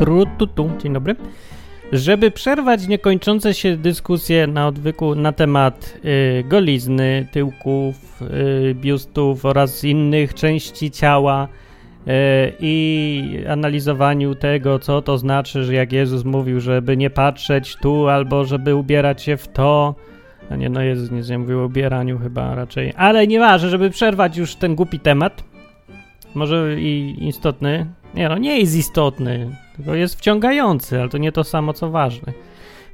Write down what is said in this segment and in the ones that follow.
Tru, tu, tu. Dzień dobry. Żeby przerwać niekończące się dyskusje na odwyku na temat y, golizny, tyłków, y, biustów oraz innych części ciała y, i analizowaniu tego, co to znaczy, że jak Jezus mówił, żeby nie patrzeć tu albo żeby ubierać się w to. A nie, no Jezus nic nie mówił o ubieraniu chyba raczej. Ale nieważne, żeby przerwać już ten głupi temat. Może i istotny. Nie no, nie jest istotny, tylko jest wciągający, ale to nie to samo, co ważny.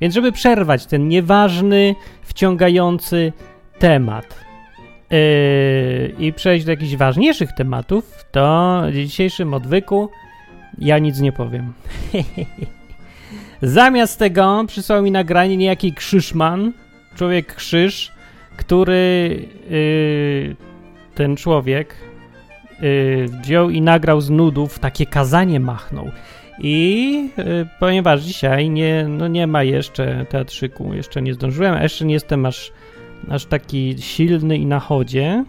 Więc żeby przerwać ten nieważny, wciągający temat yy, i przejść do jakichś ważniejszych tematów, to w dzisiejszym odwyku ja nic nie powiem. Zamiast tego przysłał mi nagranie niejaki Krzyszman, człowiek krzyż, który yy, ten człowiek yy, wziął i nagrał z nudów takie kazanie machnął. I y, ponieważ dzisiaj nie, no nie ma jeszcze teatrzyku, jeszcze nie zdążyłem, a jeszcze nie jestem aż, aż taki silny i na chodzie,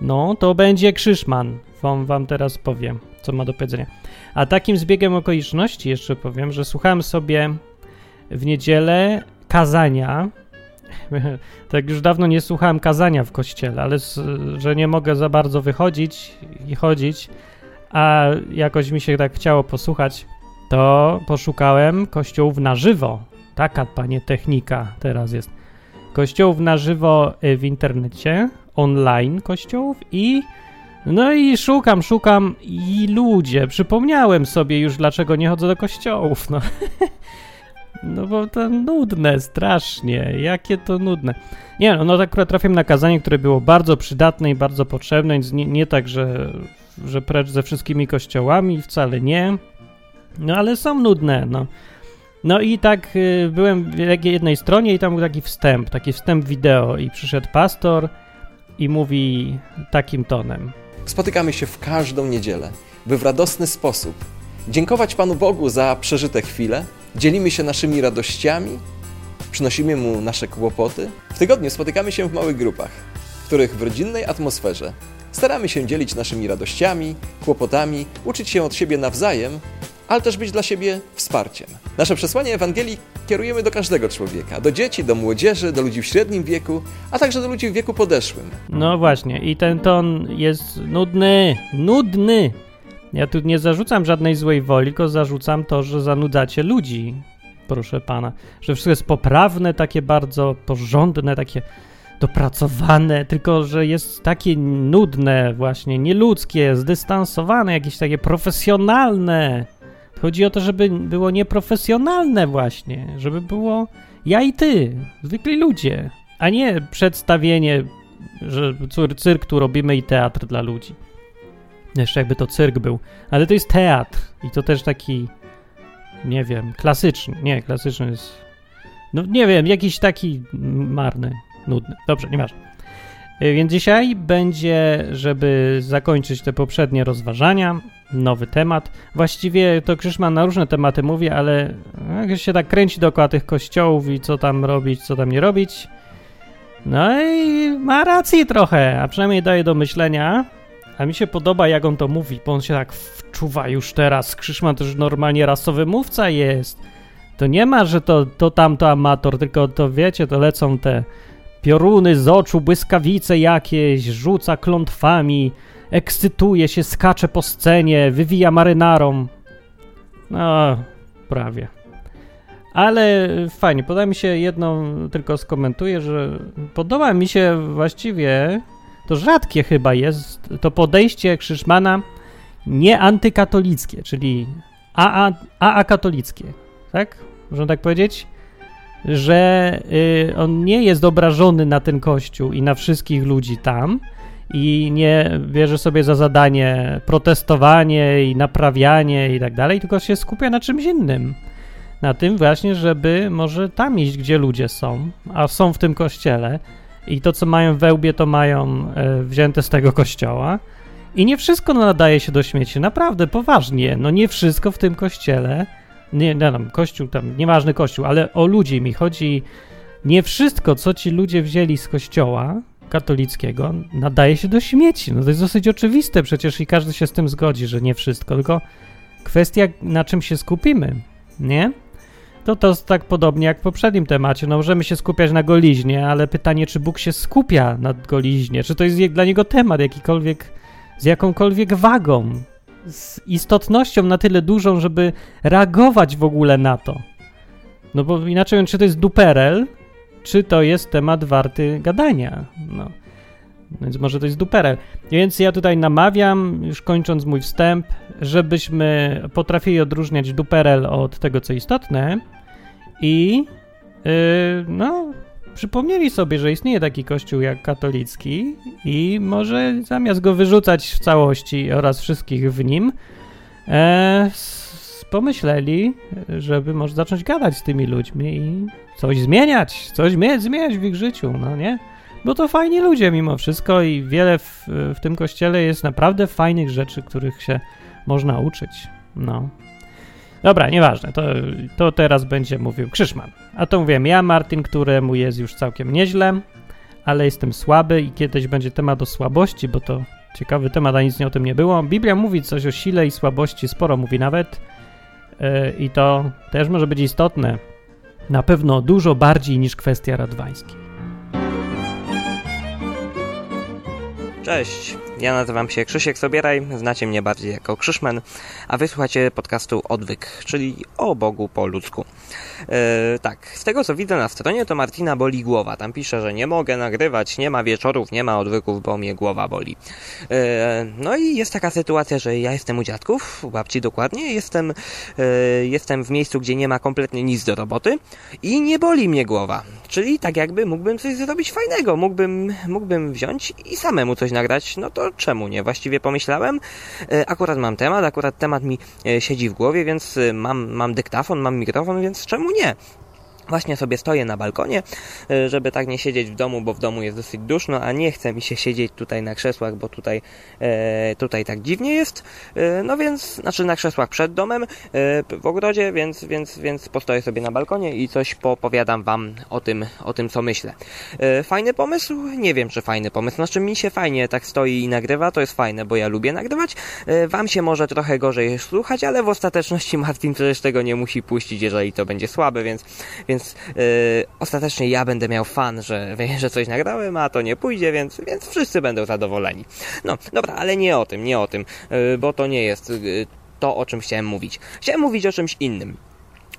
no to będzie Krzyszman. Wam, wam teraz powiem, co ma do powiedzenia. A takim zbiegiem okoliczności jeszcze powiem, że słuchałem sobie w niedzielę kazania. tak już dawno nie słuchałem kazania w kościele, ale że nie mogę za bardzo wychodzić i chodzić, a jakoś mi się tak chciało posłuchać, to poszukałem kościołów na żywo. Taka, panie, technika teraz jest. Kościołów na żywo y, w internecie, online kościołów i no i szukam, szukam i ludzie, przypomniałem sobie już, dlaczego nie chodzę do kościołów, no. No bo to nudne, strasznie. Jakie to nudne. Nie, no, no tak akurat trafiłem na kazanie, które było bardzo przydatne i bardzo potrzebne, więc nie, nie tak, że, że precz ze wszystkimi kościołami, wcale nie. No ale są nudne, no. No i tak y, byłem w jednej stronie i tam był taki wstęp, taki wstęp wideo i przyszedł pastor i mówi takim tonem. Spotykamy się w każdą niedzielę, by w radosny sposób dziękować Panu Bogu za przeżyte chwile, dzielimy się naszymi radościami, przynosimy Mu nasze kłopoty. W tygodniu spotykamy się w małych grupach, w których w rodzinnej atmosferze staramy się dzielić naszymi radościami, kłopotami, uczyć się od siebie nawzajem, ale też być dla siebie wsparciem. Nasze przesłanie Ewangelii kierujemy do każdego człowieka, do dzieci, do młodzieży, do ludzi w średnim wieku, a także do ludzi w wieku podeszłym. No właśnie, i ten ton jest nudny, nudny. Ja tu nie zarzucam żadnej złej woli, tylko zarzucam to, że zanudzacie ludzi, proszę pana. Że wszystko jest poprawne, takie bardzo porządne, takie dopracowane, tylko że jest takie nudne właśnie, nieludzkie, zdystansowane, jakieś takie profesjonalne. Chodzi o to, żeby było nieprofesjonalne właśnie, żeby było ja i ty, zwykli ludzie, a nie przedstawienie, że cyrk tu robimy i teatr dla ludzi. Jeszcze jakby to cyrk był, ale to jest teatr i to też taki, nie wiem, klasyczny, nie, klasyczny jest, no nie wiem, jakiś taki marny, nudny. Dobrze, nieważne. Więc dzisiaj będzie, żeby zakończyć te poprzednie rozważania, nowy temat. Właściwie to Krzyszman na różne tematy mówi, ale jak się tak kręci dookoła tych kościołów i co tam robić, co tam nie robić. No i ma racji trochę, a przynajmniej daje do myślenia. A mi się podoba, jak on to mówi, bo on się tak wczuwa już teraz. Krzyszman to już normalnie rasowy mówca jest. To nie ma, że to, to tamto amator, tylko to wiecie, to lecą te pioruny z oczu, błyskawice jakieś, rzuca klątwami, ekscytuje się, skacze po scenie, wywija marynarom. No, prawie. Ale fajnie, podoba mi się jedną, tylko skomentuję, że podoba mi się właściwie, to rzadkie chyba jest, to podejście Krzyżmana nie antykatolickie, czyli AA, katolickie, tak? Można tak powiedzieć? Że y, on nie jest obrażony na ten kościół i na wszystkich ludzi tam, i nie bierze sobie za zadanie protestowanie i naprawianie i tak dalej, tylko się skupia na czymś innym. Na tym właśnie, żeby może tam iść, gdzie ludzie są, a są w tym kościele i to, co mają we łbie, to mają e, wzięte z tego kościoła. I nie wszystko nadaje się do śmieci, naprawdę, poważnie. No nie wszystko w tym kościele, nie, nie tam, kościół tam, nieważny kościół, ale o ludzi mi chodzi. Nie wszystko, co ci ludzie wzięli z kościoła, katolickiego nadaje się do śmieci. No to jest dosyć oczywiste przecież i każdy się z tym zgodzi, że nie wszystko, tylko Kwestia, na czym się skupimy, nie? To to jest tak podobnie jak w poprzednim temacie. No możemy się skupiać na goliźnie, ale pytanie, czy Bóg się skupia na goliźnie? Czy to jest dla niego temat jakikolwiek, z jakąkolwiek wagą, z istotnością na tyle dużą, żeby reagować w ogóle na to? No bo inaczej, czy to jest duperel, czy to jest temat warty gadania? No. Więc może to jest duperel. Więc ja tutaj namawiam, już kończąc mój wstęp, żebyśmy potrafili odróżniać duperel od tego, co istotne i yy, no, przypomnieli sobie, że istnieje taki kościół jak katolicki i może zamiast go wyrzucać w całości oraz wszystkich w nim, e, pomyśleli, żeby może zacząć gadać z tymi ludźmi i coś zmieniać, coś zmieniać w ich życiu, no nie? Bo to fajni ludzie mimo wszystko i wiele w, w tym kościele jest naprawdę fajnych rzeczy, których się można uczyć. No. Dobra, nieważne, to, to teraz będzie mówił Krzyszman. A to mówiłem ja, Martin, któremu jest już całkiem nieźle, ale jestem słaby i kiedyś będzie temat o słabości, bo to ciekawy temat, a nic nie o tym nie było. Biblia mówi coś o sile i słabości, sporo mówi nawet yy, i to też może być istotne. Na pewno dużo bardziej niż kwestia radwańskiej. Cześć, ja nazywam się Krzysiek Sobieraj, znacie mnie bardziej jako Krzyszmen, a wysłuchacie podcastu Odwyk, czyli o Bogu po ludzku. E, tak, z tego co widzę na stronie to Martina boli głowa. Tam pisze, że nie mogę nagrywać, nie ma wieczorów, nie ma odwyków, bo mnie głowa boli. E, no i jest taka sytuacja, że ja jestem u dziadków, u babci dokładnie, jestem, e, jestem w miejscu, gdzie nie ma kompletnie nic do roboty i nie boli mnie głowa. Czyli tak jakby mógłbym coś zrobić fajnego, mógłbym, mógłbym wziąć i samemu coś nagrać, no to czemu nie? Właściwie pomyślałem, akurat mam temat, akurat temat mi siedzi w głowie, więc mam, mam dyktafon, mam mikrofon, więc czemu nie? Właśnie sobie stoję na balkonie, e, żeby tak nie siedzieć w domu, bo w domu jest dosyć duszno, a nie chce mi się siedzieć tutaj na krzesłach, bo tutaj, e, tutaj tak dziwnie jest. E, no więc, znaczy na krzesłach przed domem, e, w ogrodzie, więc, więc, więc postoję sobie na balkonie i coś popowiadam wam o tym, o tym co myślę. Fajny pomysł? Nie wiem, czy fajny pomysł. Znaczy mi się fajnie tak stoi i nagrywa, to jest fajne, bo ja lubię nagrywać. Wam się może trochę gorzej słuchać, ale w ostateczności Martin przecież tego nie musi puścić, jeżeli to będzie słabe, więc więc yy, ostatecznie ja będę miał fan, że, że coś nagrałem, a to nie pójdzie, więc, więc wszyscy będą zadowoleni. No, dobra, ale nie o tym, nie o tym, yy, bo to nie jest yy, to, o czym chciałem mówić. Chciałem mówić o czymś innym.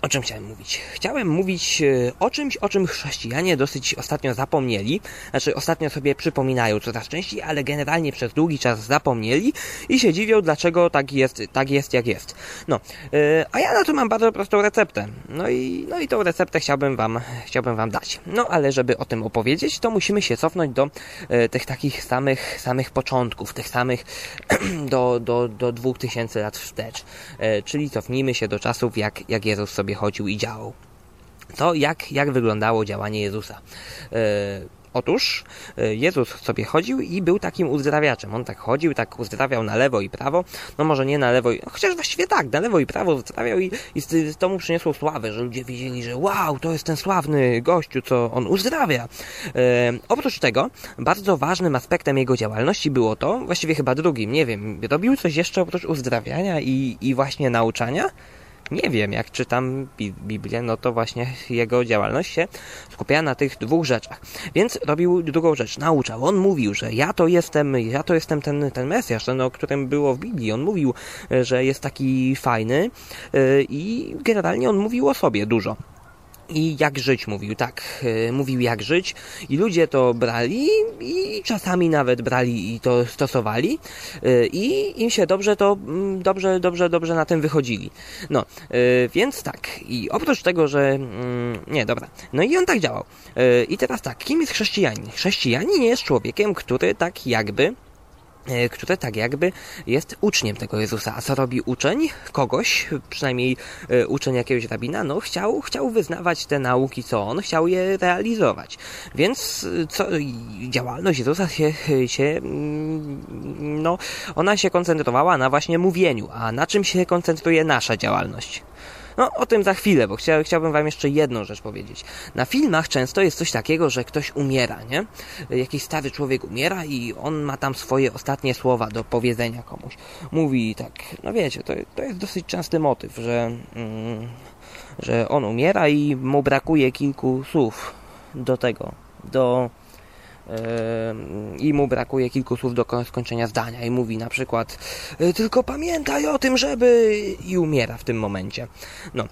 O czym chciałem mówić? Chciałem mówić e, o czymś, o czym chrześcijanie dosyć ostatnio zapomnieli. Znaczy, ostatnio sobie przypominają coraz częściej, ale generalnie przez długi czas zapomnieli i się dziwią, dlaczego tak jest, tak jest jak jest. No, yy, a ja na to mam bardzo prostą receptę. No i, no i tą receptę chciałbym wam, chciałbym wam dać. No, ale żeby o tym opowiedzieć, to musimy się cofnąć do yy, tych takich samych, samych początków, tych samych do, do, do 2000 lat wstecz. Czyli cofnijmy się do czasów, jak, jak Jezus sobie sobie chodził i działał. To jak, jak wyglądało działanie Jezusa? Yy, Otóż e, Jezus sobie chodził i był takim uzdrawiaczem. On tak chodził, tak uzdrawiał na lewo i prawo. No może nie na lewo, i, chociaż właściwie tak, na lewo i prawo uzdrawiał i, i to mu przyniosło sławę, że ludzie wiedzieli, że wow, to jest ten sławny gościu, co on uzdrawia. E, oprócz tego, bardzo ważnym aspektem jego działalności było to, właściwie chyba drugim, nie wiem, robił coś jeszcze oprócz uzdrawiania i, i właśnie nauczania? Nie wiem, jak czytam Biblię, no to właśnie jego działalność się skupiała na tych dwóch rzeczach. Więc robił drugą rzecz, nauczał. On mówił, że ja to jestem, ja to jestem ten, ten Mesjasz, ten, o którym było w Biblii. On mówił, że jest taki fajny y, i generalnie on mówił o sobie dużo i jak żyć mówił, tak, e, mówił jak żyć i ludzie to brali i czasami nawet brali i to stosowali e, i im się dobrze to, mm, dobrze, dobrze, dobrze na tym wychodzili. No, e, więc tak, i oprócz tego, że, mm, nie, dobra, no i on tak działał. I teraz tak, kim jest chrześcijanin? Chrześcijanin jest człowiekiem, który tak jakby E, które tak jakby jest uczniem tego Jezusa. A co robi uczeń? Kogoś, przynajmniej e, uczeń jakiegoś rabina, no chciał, chciał wyznawać te nauki, co on, chciał je realizować. Więc e, co, działalność Jezusa się, się, mm, no, ona się koncentrowała na właśnie mówieniu. A na czym się koncentruje nasza działalność? No, o tym za chwilę, bo chcia, chciałbym wam jeszcze jedną rzecz powiedzieć. Na filmach często jest coś takiego, że ktoś umiera, nie? Jakiś stary człowiek umiera i on ma tam swoje ostatnie słowa do powiedzenia komuś. Mówi tak, no wiecie, to, to jest dosyć częsty motyw, że, mm, że on umiera i mu brakuje kilku słów do tego, do i mu brakuje kilku słów do skończenia zdania i mówi na przykład e, tylko pamiętaj o tym, żeby i umiera w tym momencie. No.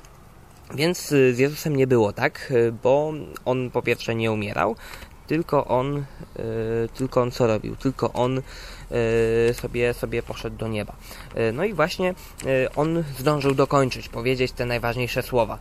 Więc z Jezusem nie było tak, e, bo on po pierwsze nie umierał, tylko on, tylko on co robił? Tylko on sobie, sobie poszedł do nieba. No i właśnie on zdążył dokończyć, powiedzieć te najważniejsze słowa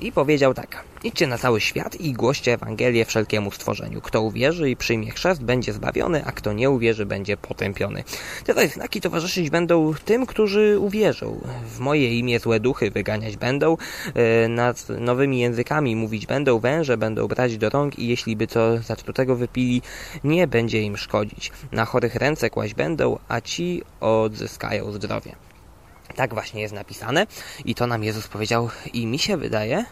i powiedział tak. Idźcie na cały świat i głoście Ewangelię wszelkiemu stworzeniu. Kto uwierzy i przyjmie chrzest, będzie zbawiony, a kto nie uwierzy, będzie potępiony. Te znaki towarzyszyć będą tym, którzy uwierzą. W moje imię złe duchy wyganiać będą, e, nad nowymi językami mówić będą, węże będą brać do rąk i jeśli by co zatrutego wypili, nie będzie im szkodzić. Na chorych ręce kłaść będą, a ci odzyskają zdrowie. Tak właśnie jest napisane i to nam Jezus powiedział i mi się wydaje,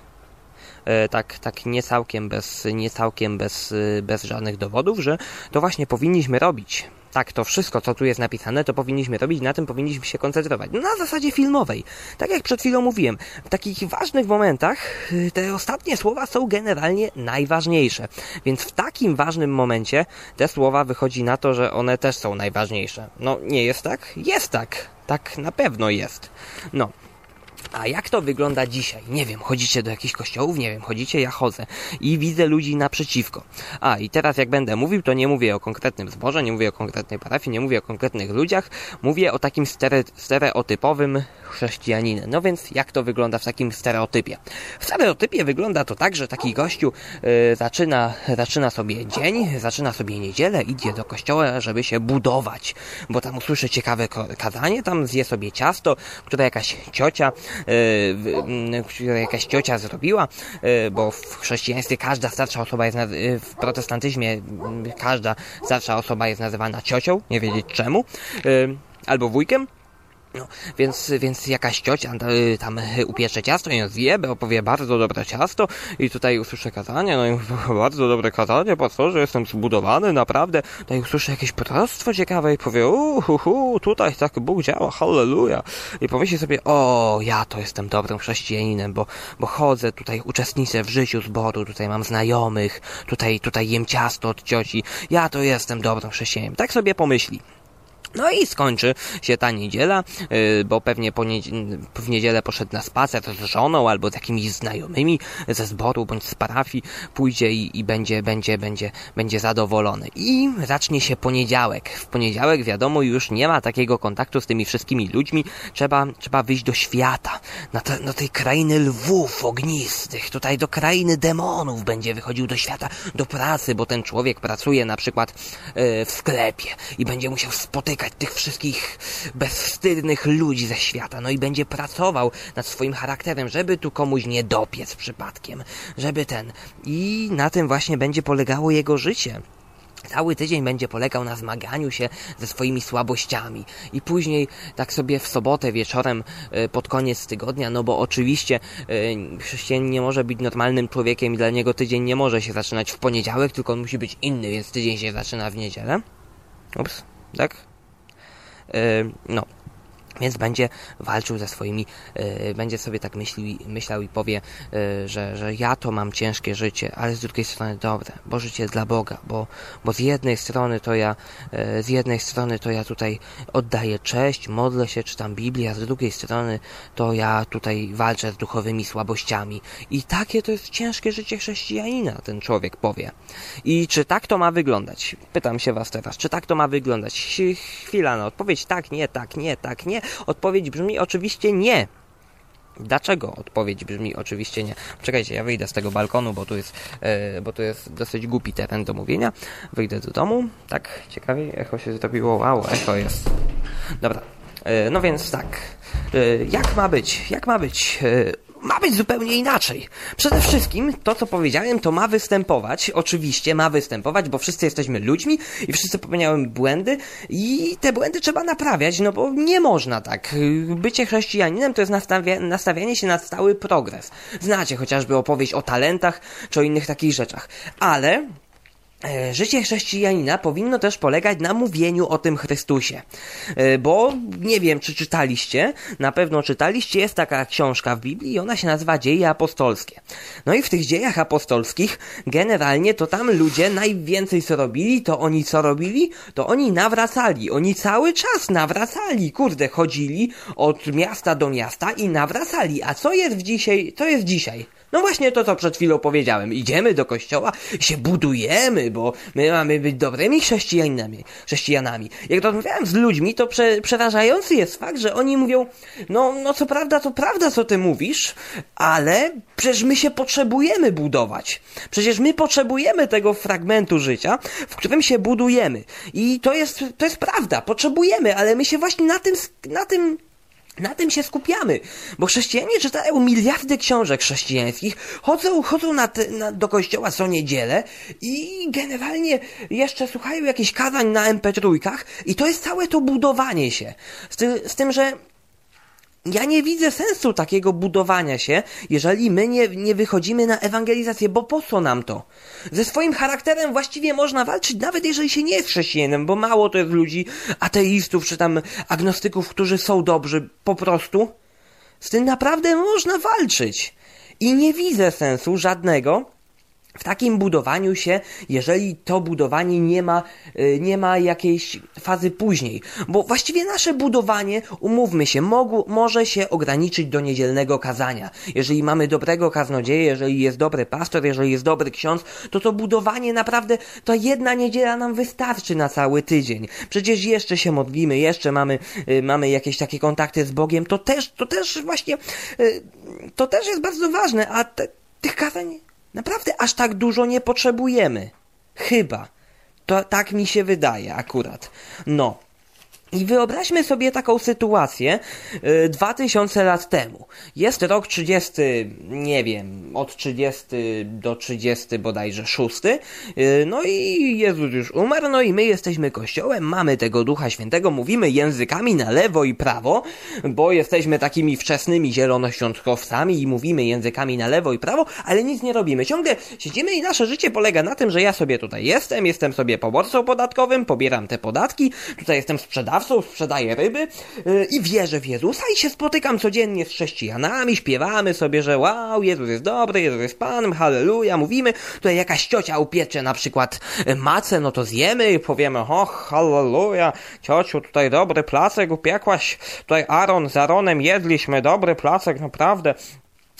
e, tak, tak nie całkiem, bez, nie całkiem bez, e, bez żadnych dowodów, że to właśnie powinniśmy robić tak, to wszystko, co tu jest napisane, to powinniśmy robić, na tym powinniśmy się koncentrować. Na zasadzie filmowej. Tak jak przed chwilą mówiłem, w takich ważnych momentach y, te ostatnie słowa są generalnie najważniejsze. Więc w takim ważnym momencie te słowa wychodzi na to, że one też są najważniejsze. No, nie jest tak? Jest tak. Tak na pewno jest. No. A jak to wygląda dzisiaj? Nie wiem, chodzicie do jakichś kościołów? Nie wiem, chodzicie, ja chodzę i widzę ludzi naprzeciwko. A i teraz jak będę mówił, to nie mówię o konkretnym zborze, nie mówię o konkretnej parafii, nie mówię o konkretnych ludziach, mówię o takim stere stereotypowym chrześcijaninem. No więc jak to wygląda w takim stereotypie? W stereotypie wygląda to tak, że taki gościu yy, zaczyna, zaczyna sobie dzień, zaczyna sobie niedzielę, idzie do kościoła, żeby się budować, bo tam usłyszy ciekawe kazanie, tam zje sobie ciasto, które jakaś ciocia które jakaś ciocia zrobiła, e, bo w chrześcijaństwie każda starsza osoba jest, w protestantyzmie każda starsza osoba jest nazywana ciocią, nie wiedzieć czemu, e, albo wujkiem, no, więc, więc jakaś ciocia y, tam upiecze ciasto i ją zje, opowie bardzo dobre ciasto i tutaj usłyszę kazanie, no i bardzo dobre kazanie, pastorze, jestem zbudowany, naprawdę. No i usłyszę jakieś proroctwo ciekawe i powie, uhu, tutaj tak Bóg działa, halleluja. I pomyśli sobie, o, ja to jestem dobrym chrześcijaninem, bo, bo chodzę, tutaj uczestniczę w życiu zboru, tutaj mam znajomych, tutaj, tutaj jem ciasto od cioci, ja to jestem dobrym chrześcijaninem. Tak sobie pomyśli. No i skończy się ta niedziela, y, bo pewnie po w niedzielę poszedł na spacer z żoną albo z jakimiś znajomymi ze zboru bądź z parafii, pójdzie i, i będzie, będzie, będzie, będzie zadowolony. I zacznie się poniedziałek. W poniedziałek wiadomo już nie ma takiego kontaktu z tymi wszystkimi ludźmi, trzeba, trzeba wyjść do świata, na, te, na tej krainy lwów ognistych, tutaj do krainy demonów będzie wychodził do świata, do pracy, bo ten człowiek pracuje na przykład yy, w sklepie i będzie musiał spotykać tych wszystkich bezwstydnych ludzi ze świata, no i będzie pracował nad swoim charakterem, żeby tu komuś nie dopiec przypadkiem, żeby ten. I na tym właśnie będzie polegało jego życie. Cały tydzień będzie polegał na zmaganiu się ze swoimi słabościami. I później, tak sobie w sobotę wieczorem, e, pod koniec tygodnia, no bo oczywiście e, chrześcijanin nie może być normalnym człowiekiem i dla niego tydzień nie może się zaczynać w poniedziałek, tylko on musi być inny, więc tydzień się zaczyna w niedzielę. Ups, tak? No, więc będzie walczył ze swoimi, yy, będzie sobie tak myśli, myślał i powie, yy, że, że ja to mam ciężkie życie, ale z drugiej strony dobre, bo życie dla Boga, bo, bo z jednej strony to ja, yy, z jednej strony to ja tutaj oddaję cześć, modlę się, czytam Biblię, a z drugiej strony to ja tutaj walczę z duchowymi słabościami. I takie to jest ciężkie życie chrześcijanina, ten człowiek powie. I czy tak to ma wyglądać? Pytam się was teraz, czy tak to ma wyglądać? Chwila na odpowiedź, tak, nie, tak, nie, tak, nie. Odpowiedź brzmi oczywiście nie. Dlaczego odpowiedź brzmi oczywiście nie? Czekajcie, ja wyjdę z tego balkonu, bo tu jest, yy, bo tu jest dosyć głupi teren do mówienia. Wyjdę do domu. Tak, ciekawie, echo się zrobiło. Wow, echo jest. Dobra. Yy, no więc tak. Yy, jak ma być? Jak ma być? Ma być zupełnie inaczej. Przede wszystkim to, co powiedziałem, to ma występować. Oczywiście ma występować, bo wszyscy jesteśmy ludźmi i wszyscy popełniają błędy i te błędy trzeba naprawiać, no bo nie można tak. Bycie chrześcijaninem to jest nastawia nastawianie się na stały progres. Znacie chociażby opowieść o talentach czy o innych takich rzeczach. Ale życie chrześcijanina powinno też polegać na mówieniu o tym Chrystusie. E, bo nie wiem, czy czytaliście, na pewno czytaliście, jest taka książka w Biblii ona się nazywa Dzieje Apostolskie. No i w tych dziejach apostolskich generalnie to tam ludzie najwięcej co robili, to oni co robili? To oni nawracali. Oni cały czas nawracali. Kurde, chodzili od miasta do miasta i nawracali. A co jest w dzisiaj? Co jest dzisiaj? No właśnie to, co przed chwilą powiedziałem. Idziemy do kościoła i się budujemy, bo my mamy być dobrymi chrześcijanami. chrześcijanami. Jak rozmawiałem z ludźmi, to prze, przerażający jest fakt, że oni mówią, no, no co prawda, to prawda, co ty mówisz, ale przecież my się potrzebujemy budować. Przecież my potrzebujemy tego fragmentu życia, w którym się budujemy. I to jest, to jest prawda, potrzebujemy, ale my się właśnie na tym, na tym na tym się skupiamy, bo chrześcijanie czytają miliardy książek chrześcijańskich, chodzą, chodzą na te, na, do kościoła co niedzielę i generalnie jeszcze słuchają jakichś kazań na MP3 i to jest całe to budowanie się. Z, ty, z tym, że ja nie widzę sensu takiego budowania się, jeżeli my nie, nie wychodzimy na ewangelizację, bo po co nam to? Ze swoim charakterem właściwie można walczyć, nawet jeżeli się nie jest chrześcijaninem, bo mało to jest ludzi, ateistów czy tam agnostyków, którzy są dobrzy, po prostu. Z tym naprawdę można walczyć. I nie widzę sensu żadnego, w takim budowaniu się, jeżeli to budowanie nie ma, y, nie ma jakiejś fazy później. Bo właściwie nasze budowanie, umówmy się, mogu, może się ograniczyć do niedzielnego kazania. Jeżeli mamy dobrego kaznodzieja, jeżeli jest dobry pastor, jeżeli jest dobry ksiądz, to to budowanie naprawdę, to jedna niedziela nam wystarczy na cały tydzień. Przecież jeszcze się modlimy, jeszcze mamy, y, mamy jakieś takie kontakty z Bogiem, to też, to też właśnie, y, to też jest bardzo ważne, a te, tych kazań Naprawdę aż tak dużo nie potrzebujemy. Chyba. To tak mi się wydaje akurat. No. I wyobraźmy sobie taką sytuację y, 2000 lat temu. Jest rok 30, nie wiem, od 30 do 30 bodajże 6. Y, no i Jezus już umarł, no i my jesteśmy kościołem, mamy tego Ducha Świętego, mówimy językami na lewo i prawo, bo jesteśmy takimi wczesnymi zielonoświątkowcami i mówimy językami na lewo i prawo, ale nic nie robimy. Ciągle siedzimy i nasze życie polega na tym, że ja sobie tutaj jestem, jestem sobie poborcą podatkowym, pobieram te podatki, tutaj jestem sprzedawcą, sprzedawcą, sprzedaję ryby yy, i wierzę w Jezusa i się spotykam codziennie z chrześcijanami, śpiewamy sobie, że wow, Jezus jest dobry, Jezus jest Panem, halleluja, mówimy, tutaj jakaś ciocia upiecze na przykład y, macę, no to zjemy i powiemy, o, halleluja, ciociu, tutaj dobry placek upiekłaś, tutaj Aaron z Aaronem jedliśmy, dobry placek, naprawdę.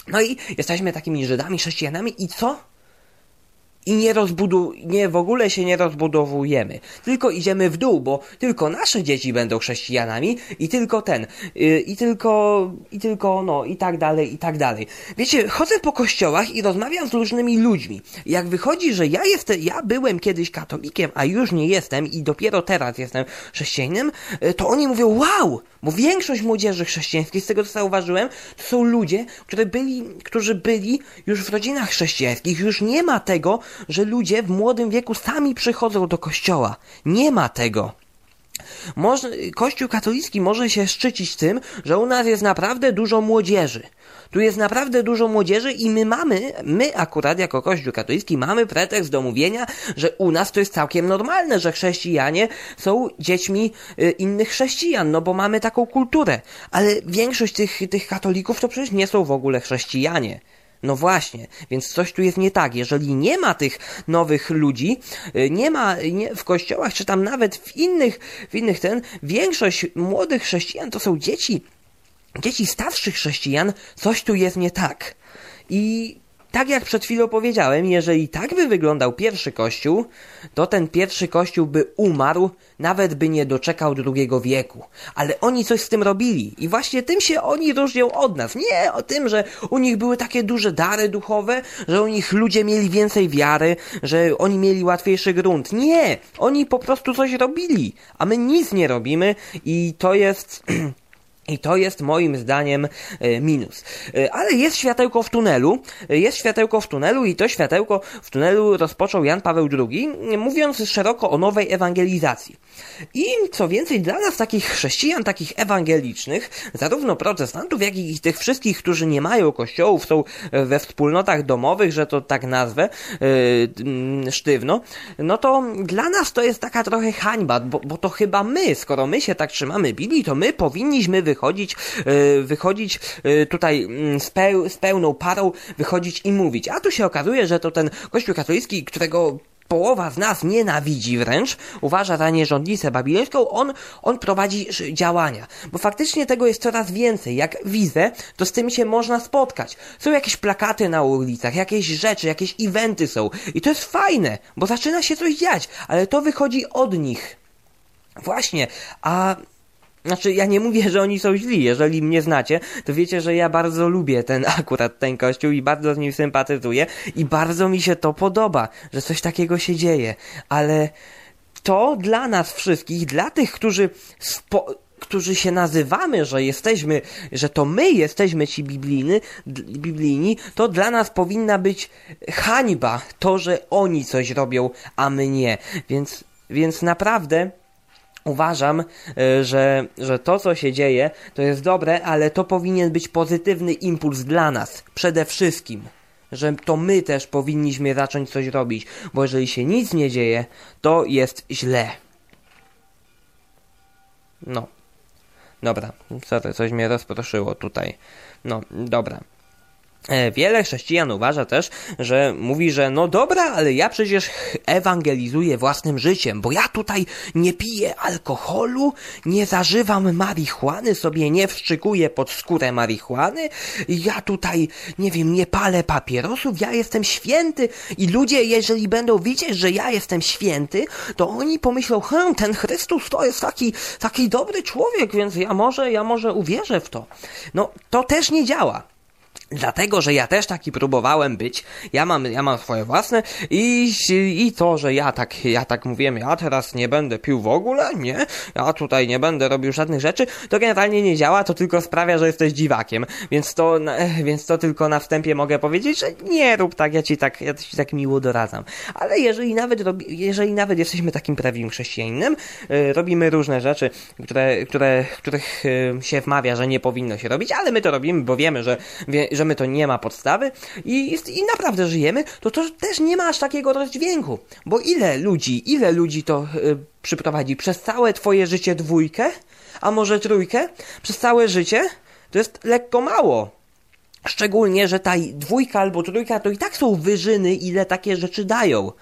No i jesteśmy takimi Żydami, chrześcijanami i co? I nie rozbudu, nie w ogóle się nie rozbudowujemy, tylko idziemy w dół, bo tylko nasze dzieci będą chrześcijanami i tylko ten, yy, i tylko, i tylko, no, i tak dalej, i tak dalej. Wiecie, chodzę po kościołach i rozmawiam z różnymi ludźmi. Jak wychodzi, że ja jestem, ja byłem kiedyś katolikiem, a już nie jestem i dopiero teraz jestem chrześcijaninem, yy, to oni mówią, wow, bo większość młodzieży chrześcijańskiej, z tego co zauważyłem, to są ludzie, którzy byli, którzy byli już w rodzinach chrześcijańskich, już nie ma tego, że ludzie w młodym wieku sami przychodzą do kościoła. Nie ma tego. Może, Kościół katolicki może się szczycić tym, że u nas jest naprawdę dużo młodzieży. Tu jest naprawdę dużo młodzieży i my mamy, my akurat jako Kościół katolicki mamy pretekst do mówienia, że u nas to jest całkiem normalne, że chrześcijanie są dziećmi y, innych chrześcijan, no bo mamy taką kulturę. Ale większość tych, tych katolików to przecież nie są w ogóle chrześcijanie. No właśnie, więc coś tu jest nie tak. Jeżeli nie ma tych nowych ludzi, y, nie ma nie, w kościołach, czy tam nawet w innych, w innych ten, większość młodych chrześcijan to są dzieci, dzieci starszych chrześcijan, coś tu jest nie tak. I tak jak przed chwilą powiedziałem, jeżeli tak by wyglądał pierwszy kościół, to ten pierwszy kościół by umarł, nawet by nie doczekał drugiego wieku. Ale oni coś z tym robili i właśnie tym się oni różnią od nas. Nie o tym, że u nich były takie duże dary duchowe, że u nich ludzie mieli więcej wiary, że oni mieli łatwiejszy grunt. Nie! Oni po prostu coś robili, a my nic nie robimy i to jest... I to jest moim zdaniem e, minus. E, ale jest światełko w tunelu, e, jest światełko w tunelu i to światełko w tunelu rozpoczął Jan Paweł II, mówiąc szeroko o nowej ewangelizacji. I co więcej, dla nas takich chrześcijan, takich ewangelicznych, zarówno protestantów, jak i tych wszystkich, którzy nie mają kościołów, są we wspólnotach domowych, że to tak nazwę, sztywno, no to dla nas to jest taka trochę hańba, bo, bo to chyba my, skoro my się tak trzymamy Biblii, to my powinniśmy wychodzić, yy, wychodzić yy, tutaj mm, z, peł, z pełną parą, wychodzić i mówić. A tu się okazuje, że to ten Kościół katolicki, którego połowa z nas nienawidzi wręcz, uważa za nierządnicę babilońską, on, on prowadzi działania. Bo faktycznie tego jest coraz więcej. Jak widzę, to z tym się można spotkać. Są jakieś plakaty na ulicach, jakieś rzeczy, jakieś eventy są. I to jest fajne, bo zaczyna się coś dziać, ale to wychodzi od nich. Właśnie, a znaczy, ja nie mówię, że oni są źli. Jeżeli mnie znacie, to wiecie, że ja bardzo lubię ten akurat ten kościół i bardzo z nim sympatyzuję i bardzo mi się to podoba, że coś takiego się dzieje. Ale to dla nas wszystkich, dla tych, którzy spo którzy się nazywamy, że jesteśmy, że to my jesteśmy ci biblijny, biblijni, to dla nas powinna być hańba to, że oni coś robią, a my nie. Więc, więc naprawdę Uważam, e, że, że to, co się dzieje, to jest dobre, ale to powinien być pozytywny impuls dla nas, przede wszystkim. Że to my też powinniśmy zacząć coś robić, bo jeżeli się nic nie dzieje, to jest źle. No. Dobra, sorry, coś mnie rozproszyło tutaj. No, dobra. E, wiele chrześcijan uważa też, że mówi, że no dobra, ale ja przecież ewangelizuję własnym życiem, bo ja tutaj nie piję alkoholu, nie zażywam marihuany, sobie nie wszczykuję pod skórę marihuany, ja tutaj, nie wiem, nie palę papierosów, ja jestem święty i ludzie, jeżeli będą widzieć, że ja jestem święty, to oni pomyślą, hm, ten Chrystus to jest taki, taki dobry człowiek, więc ja może, ja może uwierzę w to. No, to też nie działa. Dlatego, że ja też taki próbowałem być. Ja mam, ja mam swoje własne i, i to, że ja tak, ja tak mówiłem, ja teraz nie będę pił w ogóle, nie, ja tutaj nie będę robił żadnych rzeczy, to generalnie nie działa, to tylko sprawia, że jesteś dziwakiem. Więc to, więc to tylko na wstępie mogę powiedzieć, że nie rób tak, ja ci tak, ja ci tak miło doradzam. Ale jeżeli nawet, robi, jeżeli nawet jesteśmy takim prawdziwym chrześcijaninem, yy, robimy różne rzeczy, które, które, których yy, się wmawia, że nie powinno się robić, ale my to robimy, bo wiemy, że, że my to nie ma podstawy i, i naprawdę żyjemy, to to też nie ma aż takiego rozdźwięku. Bo ile ludzi, ile ludzi to y, przyprowadzi? Przez całe twoje życie dwójkę? A może trójkę? Przez całe życie? To jest lekko mało. Szczególnie, że ta dwójka albo trójka to i tak są wyżyny, ile takie rzeczy dają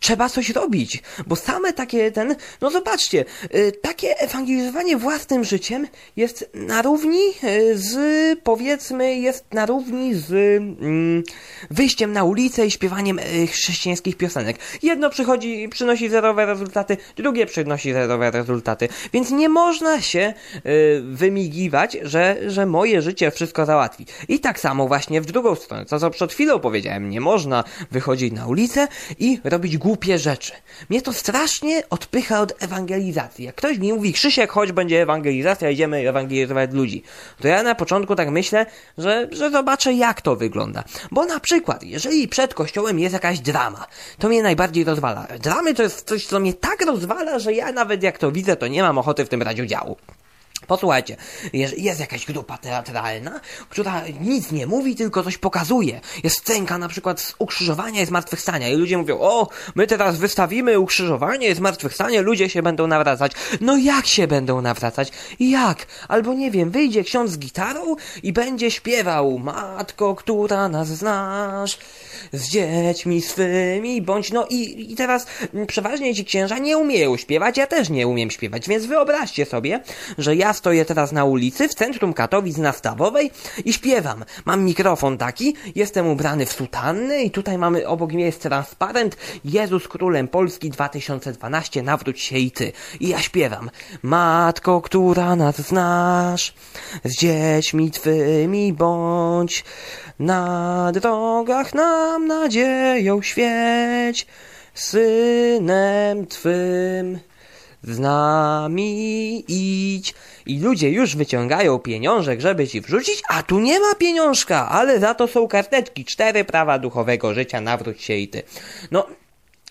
trzeba coś robić, bo same takie ten, no zobaczcie, y, takie ewangelizowanie własnym życiem jest na równi y, z, powiedzmy, jest na równi z mm, wyjściem na ulicę i śpiewaniem y, chrześcijańskich piosenek. Jedno przychodzi, przynosi zerowe rezultaty, drugie przynosi zerowe rezultaty, więc nie można się wymigiwać, że, że moje życie wszystko załatwi. I tak samo właśnie w drugą stronę, co przed chwilą powiedziałem, nie można wychodzić na ulicę i robić głupie głupie rzeczy. Mnie to strasznie odpycha od ewangelizacji. Jak ktoś mi mówi, Krzysiek, chodź, będzie ewangelizacja, idziemy ewangelizować ludzi, to ja na początku tak myślę, że, że zobaczę, jak to wygląda. Bo na przykład, jeżeli przed kościołem jest jakaś drama, to mnie najbardziej rozwala. Dramy to jest coś, co mnie tak rozwala, że ja nawet jak to widzę, to nie mam ochoty w tym brać udziału. Posłuchajcie, jest jakaś grupa teatralna, która nic nie mówi, tylko coś pokazuje. Jest scenka na przykład z ukrzyżowania i zmartwychwstania i ludzie mówią, o, my teraz wystawimy ukrzyżowanie i zmartwychwstanie, ludzie się będą nawracać. No jak się będą nawracać? Jak? Albo nie wiem, wyjdzie ksiądz z gitarą i będzie śpiewał, matko, która nas znasz, z dziećmi swymi, bądź no i, i teraz przeważnie ci księża nie umieją śpiewać, ja też nie umiem śpiewać, więc wyobraźcie sobie, że ja stoję teraz na ulicy w centrum Katowic na Stawowej i śpiewam. Mam mikrofon taki, jestem ubrany w sutanny i tutaj mamy obok mnie jest transparent Jezus Królem Polski 2012, nawróć się i ty. I ja śpiewam. Matko, która nas znasz, z dziećmi twymi bądź, na drogach nam nadzieją świeć, synem twym z nami idź. I ludzie już wyciągają pieniążek, żeby ci wrzucić, a tu nie ma pieniążka, ale za to są karteczki. Cztery prawa duchowego życia, nawróć się i ty. No,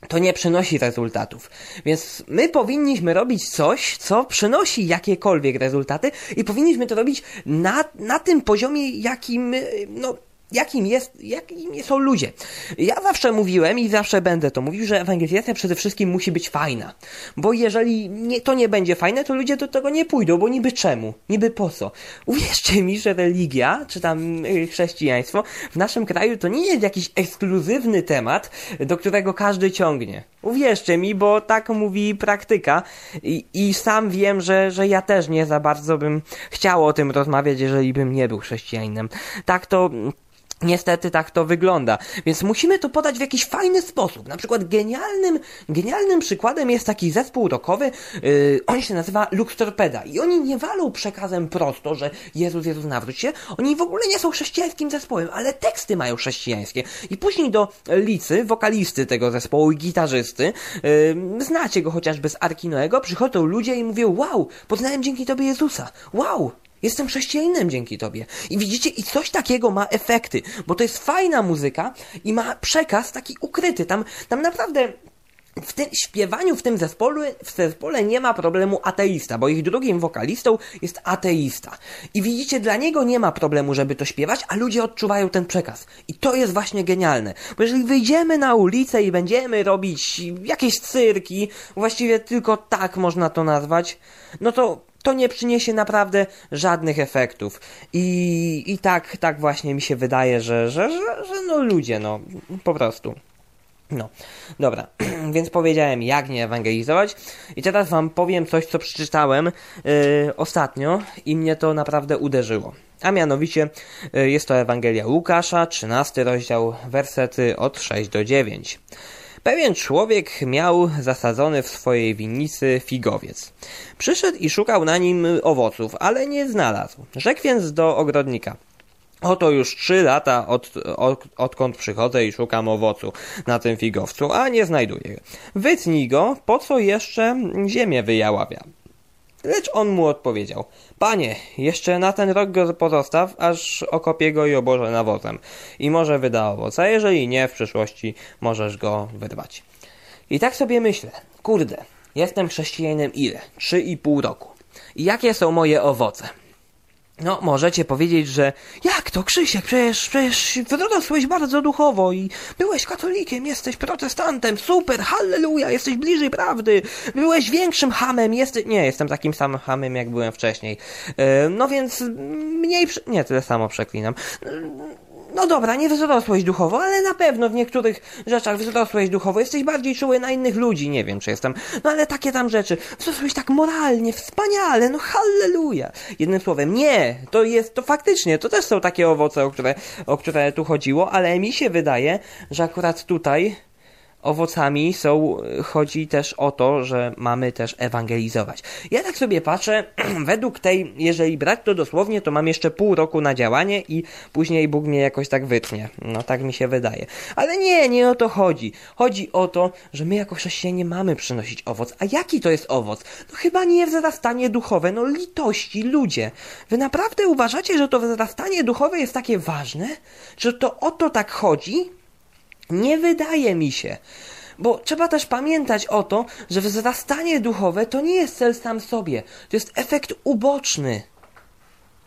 to nie przynosi rezultatów. Więc my powinniśmy robić coś, co przynosi jakiekolwiek rezultaty i powinniśmy to robić na, na tym poziomie, jakim, no, jakim, jest, jakim są ludzie. Ja zawsze mówiłem i zawsze będę to mówił, że ewangelizacja przede wszystkim musi być fajna. Bo jeżeli nie, to nie będzie fajne, to ludzie do tego nie pójdą, bo niby czemu? Niby po co? Uwierzcie mi, że religia, czy tam y, chrześcijaństwo w naszym kraju to nie jest jakiś ekskluzywny temat, do którego każdy ciągnie. Uwierzcie mi, bo tak mówi praktyka i, i sam wiem, że, że ja też nie za bardzo bym chciał o tym rozmawiać, jeżeli bym nie był chrześcijaninem. Tak to Niestety tak to wygląda, więc musimy to podać w jakiś fajny sposób. Na przykład genialnym, genialnym przykładem jest taki zespół rockowy, yy, on się nazywa Lux Torpeda i oni nie walą przekazem prosto, że Jezus, Jezus nawróć się. Oni w ogóle nie są chrześcijańskim zespołem, ale teksty mają chrześcijańskie. I później do Licy, wokalisty tego zespołu i gitarzysty, yy, znacie go chociażby z Arkinoego, przychodzą ludzie i mówią, wow, poznałem dzięki Tobie Jezusa. Wow, Jestem chrześcijaninem dzięki tobie. I widzicie, i coś takiego ma efekty, bo to jest fajna muzyka i ma przekaz taki ukryty. Tam, tam naprawdę w tym śpiewaniu w tym zespole, w zespole nie ma problemu ateista, bo ich drugim wokalistą jest ateista. I widzicie, dla niego nie ma problemu, żeby to śpiewać, a ludzie odczuwają ten przekaz. I to jest właśnie genialne. Bo jeżeli wyjdziemy na ulicę i będziemy robić jakieś cyrki, właściwie tylko tak można to nazwać, no to to nie przyniesie naprawdę żadnych efektów. I, i tak, tak właśnie mi się wydaje, że, że, że, że no ludzie, no po prostu. No, dobra, więc powiedziałem jak nie ewangelizować i teraz wam powiem coś, co przeczytałem yy, ostatnio i mnie to naprawdę uderzyło. A mianowicie yy, jest to Ewangelia Łukasza, 13 rozdział, wersety od 6 do 9. Pewien człowiek miał zasadzony w swojej winnicy figowiec. Przyszedł i szukał na nim owoców, ale nie znalazł. Rzekł więc do ogrodnika. Oto już trzy lata od, od, odkąd przychodzę i szukam owocu na tym figowcu, a nie znajduję. Wytnij go, po co jeszcze ziemię wyjaławia. Lecz on mu odpowiedział, panie, jeszcze na ten rok go pozostaw, aż okopię go i obożę nawozem. I może wyda owoc, a jeżeli nie, w przyszłości możesz go wyrwać. I tak sobie myślę, kurde, jestem chrześcijaninem ile? Trzy i pół roku. I jakie są moje owoce? No, możecie powiedzieć, że jak to, Krzysiek, przecież, przecież wyrosłeś bardzo duchowo i byłeś katolikiem, jesteś protestantem, super, halleluja, jesteś bliżej prawdy, byłeś większym hamem, jesteś... Nie, jestem takim samym hamem, jak byłem wcześniej. Yy, no więc mniej... Nie, tyle samo przeklinam no dobra, nie wzrosłeś duchowo, ale na pewno w niektórych rzeczach wzrosłeś duchowo, jesteś bardziej czuły na innych ludzi, nie wiem czy jestem, no ale takie tam rzeczy, wzrosłeś tak moralnie, wspaniale, no halleluja. Jednym słowem, nie, to jest, to faktycznie, to też są takie owoce, o które, o które tu chodziło, ale mi się wydaje, że akurat tutaj owocami są, chodzi też o to, że mamy też ewangelizować. Ja tak sobie patrzę, według tej, jeżeli brać to dosłownie, to mam jeszcze pół roku na działanie i później Bóg mnie jakoś tak wytnie. No tak mi się wydaje. Ale nie, nie o to chodzi. Chodzi o to, że my jako chrześcijanie mamy przynosić owoc. A jaki to jest owoc? No chyba nie wzrastanie duchowe, no litości, ludzie. Wy naprawdę uważacie, że to wzrastanie duchowe jest takie ważne? Że to o to tak chodzi? Nie wydaje mi się. Bo trzeba też pamiętać o to, że wzrastanie duchowe to nie jest cel sam sobie. To jest efekt uboczny.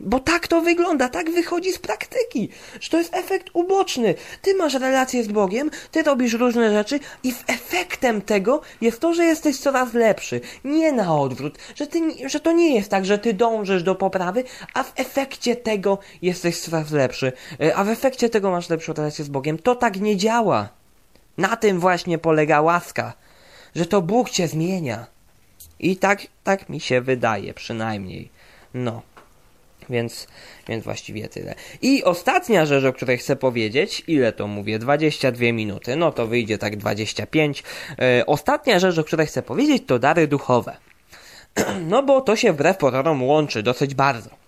Bo tak to wygląda, tak wychodzi z praktyki, że to jest efekt uboczny. Ty masz relację z Bogiem, ty robisz różne rzeczy i efektem tego jest to, że jesteś coraz lepszy. Nie na odwrót, że, ty, że to nie jest tak, że ty dążysz do poprawy, a w efekcie tego jesteś coraz lepszy. E, a w efekcie tego masz lepszą relację z Bogiem. To tak nie działa. Na tym właśnie polega łaska, że to Bóg cię zmienia. I tak, tak mi się wydaje, przynajmniej. No. Więc, więc właściwie tyle. I ostatnia rzecz, o której chcę powiedzieć, ile to mówię? 22 minuty, no to wyjdzie tak 25. E, ostatnia rzecz, o której chcę powiedzieć, to dary duchowe. no bo to się wbrew pozorom łączy dosyć bardzo.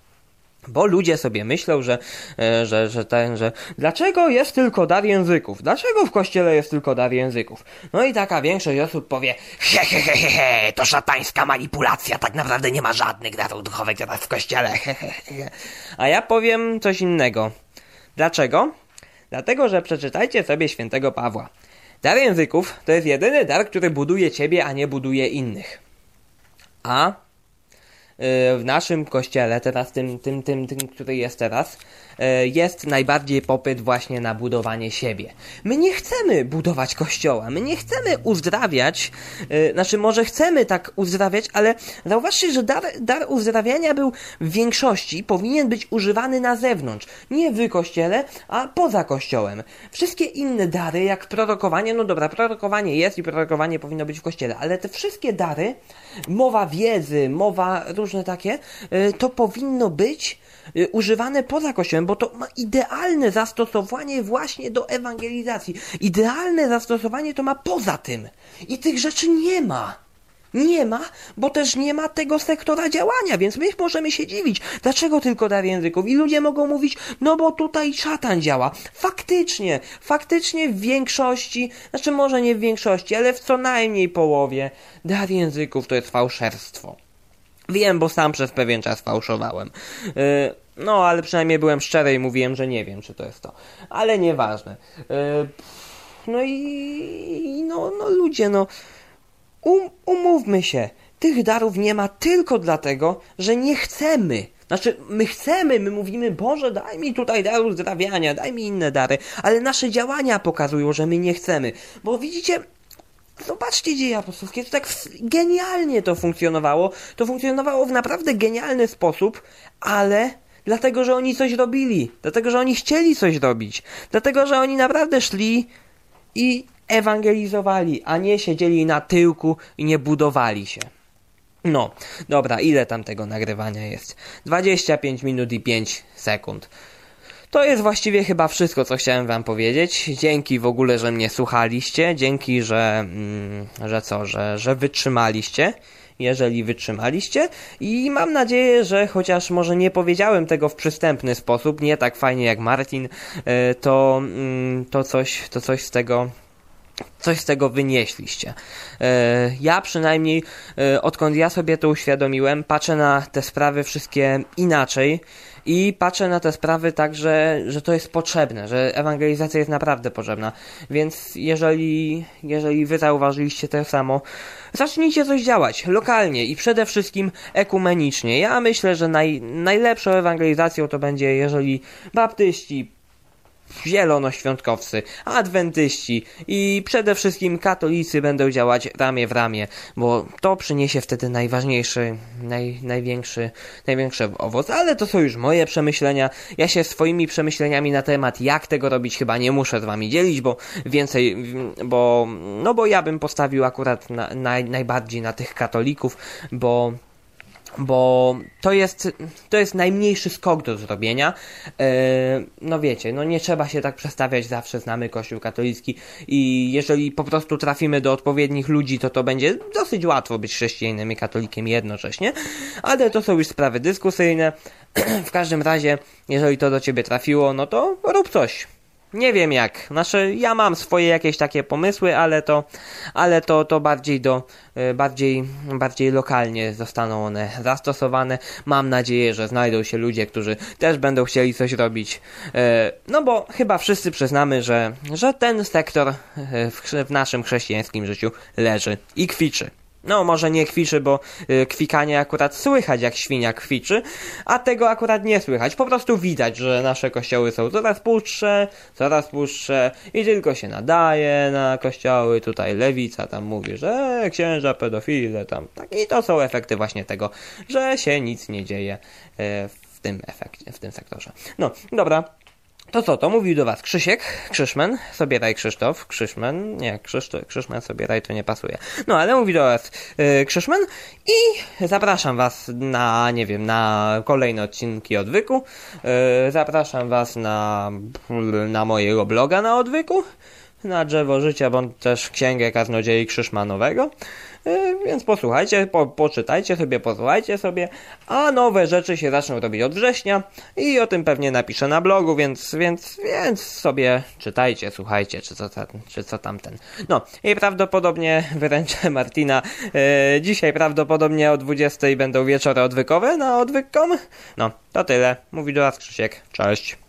Bo ludzie sobie myślą, że, e, że, że ten, że dlaczego jest tylko dar języków? Dlaczego w kościele jest tylko dar języków? No i taka większość osób powie, he, he, he, he, he to szatańska manipulacja, tak naprawdę nie ma żadnych darów duchowych teraz w kościele. He, he, he. A ja powiem coś innego. Dlaczego? Dlatego, że przeczytajcie sobie świętego Pawła. Dar języków to jest jedyny dar, który buduje ciebie, a nie buduje innych. A w naszym kościele, teraz tym, tym, tym, tym, który jest teraz, jest najbardziej popyt właśnie na budowanie siebie. My nie chcemy budować kościoła, my nie chcemy uzdrawiać, e, znaczy może chcemy tak uzdrawiać, ale zauważcie, że dar, dar uzdrawiania był w większości powinien być używany na zewnątrz, nie w kościele, a poza kościołem. Wszystkie inne dary, jak prorokowanie, no dobra, prorokowanie jest i prorokowanie powinno być w kościele, ale te wszystkie dary, mowa wiedzy, mowa różne takie, y, to powinno być używane poza kościołem, bo to ma idealne zastosowanie właśnie do ewangelizacji. Idealne zastosowanie to ma poza tym. I tych rzeczy nie ma. Nie ma, bo też nie ma tego sektora działania, więc my możemy się dziwić, dlaczego tylko dar języków. I ludzie mogą mówić, no bo tutaj szatan działa. Faktycznie, faktycznie w większości, znaczy może nie w większości, ale w co najmniej połowie dar języków to jest fałszerstwo. Wiem, bo sam przez pewien czas fałszowałem. Yy, no, ale przynajmniej byłem szczery i mówiłem, że nie wiem, czy to jest to. Ale nieważne. Yy, no i no, no ludzie, no um, umówmy się. Tych darów nie ma tylko dlatego, że nie chcemy. Znaczy, my chcemy, my mówimy, Boże, daj mi tutaj dar uzdrawiania, daj mi inne dary, ale nasze działania pokazują, że my nie chcemy. Bo widzicie, Zobaczcie dzieje apostolskie, to tak genialnie to funkcjonowało. To funkcjonowało w naprawdę genialny sposób, ale dlatego, że oni coś robili. Dlatego, że oni chcieli coś robić. Dlatego, że oni naprawdę szli i ewangelizowali, a nie siedzieli na tyłku i nie budowali się. No, dobra, ile tam tego nagrywania jest? 25 minut i 5 sekund. To jest właściwie chyba wszystko, co chciałem wam powiedzieć. Dzięki w ogóle, że mnie słuchaliście. Dzięki, że, mm, że co, że, że wytrzymaliście. Jeżeli wytrzymaliście. I mam nadzieję, że chociaż może nie powiedziałem tego w przystępny sposób, nie tak fajnie jak Martin, e, to, mm, to, coś, to coś z tego coś z tego wynieśliście. E, ja przynajmniej, e, odkąd ja sobie to uświadomiłem, patrzę na te sprawy wszystkie inaczej i patrzę na te sprawy tak, że, że to jest potrzebne, że ewangelizacja jest naprawdę potrzebna. Więc jeżeli, jeżeli wy zauważyliście to samo, zacznijcie coś działać lokalnie i przede wszystkim ekumenicznie. Ja myślę, że naj, najlepszą ewangelizacją to będzie, jeżeli baptyści, zielonoświątkowcy, adwentyści i przede wszystkim katolicy będą działać ramię w ramię, bo to przyniesie wtedy najważniejszy, naj, największy, największy owoc. Ale to są już moje przemyślenia. Ja się swoimi przemyśleniami na temat jak tego robić chyba nie muszę z wami dzielić, bo więcej, bo, no bo ja bym postawił akurat na, na, najbardziej na tych katolików, bo bo to jest, to jest najmniejszy skok do zrobienia. E, no wiecie, no nie trzeba się tak przestawiać, zawsze znamy Kościół katolicki i jeżeli po prostu trafimy do odpowiednich ludzi, to to będzie dosyć łatwo być chrześcijaninem i katolikiem jednocześnie, ale to są już sprawy dyskusyjne. w każdym razie, jeżeli to do ciebie trafiło, no to rób coś. Nie wiem jak. Znaczy, ja mam swoje jakieś takie pomysły, ale to, ale to, to bardziej do, e, bardziej, bardziej lokalnie zostaną one zastosowane. Mam nadzieję, że znajdą się ludzie, którzy też będą chcieli coś robić. E, no bo chyba wszyscy przyznamy, że, że ten sektor e, w, w naszym chrześcijańskim życiu leży i kwiczy. No, może nie kwiczy, bo y, kwikanie akurat słychać, jak świnia kwiczy, a tego akurat nie słychać. Po prostu widać, że nasze kościoły są coraz pustsze, coraz pustsze i tylko się nadaje na kościoły. Tutaj lewica tam mówi, że e, księża pedofile tam. Tak, I to są efekty właśnie tego, że się nic nie dzieje e, w tym efekcie, w tym sektorze. No, dobra. To co, to mówił do Was Krzysiek, Krzyszmen, Sobieraj Krzysztof, Krzyszmen, nie, Krzysztof, Krzyszmen, Sobieraj to nie pasuje. No, ale mówi do Was yy, Krzyszmen i zapraszam Was na, nie wiem, na kolejne odcinki Odwyku. Yy, zapraszam Was na, na mojego bloga na Odwyku. na drzewo życia, bądź też księgę kaznodziei Krzyszmanowego. E, Więc posłuchajcie, po, poczytajcie sobie, posłuchajcie sobie, a nowe rzeczy się zaczną robić od września i o tym pewnie napiszę na blogu, więc, więc, więc sobie czytajcie, słuchajcie, czy co, czy co tamten. No i prawdopodobnie wyręczę Martina. E, dzisiaj prawdopodobnie o 20 będą wieczory odwykowe na odwyk.com. No, to tyle. Mówi do Was Krzysiek. Cześć.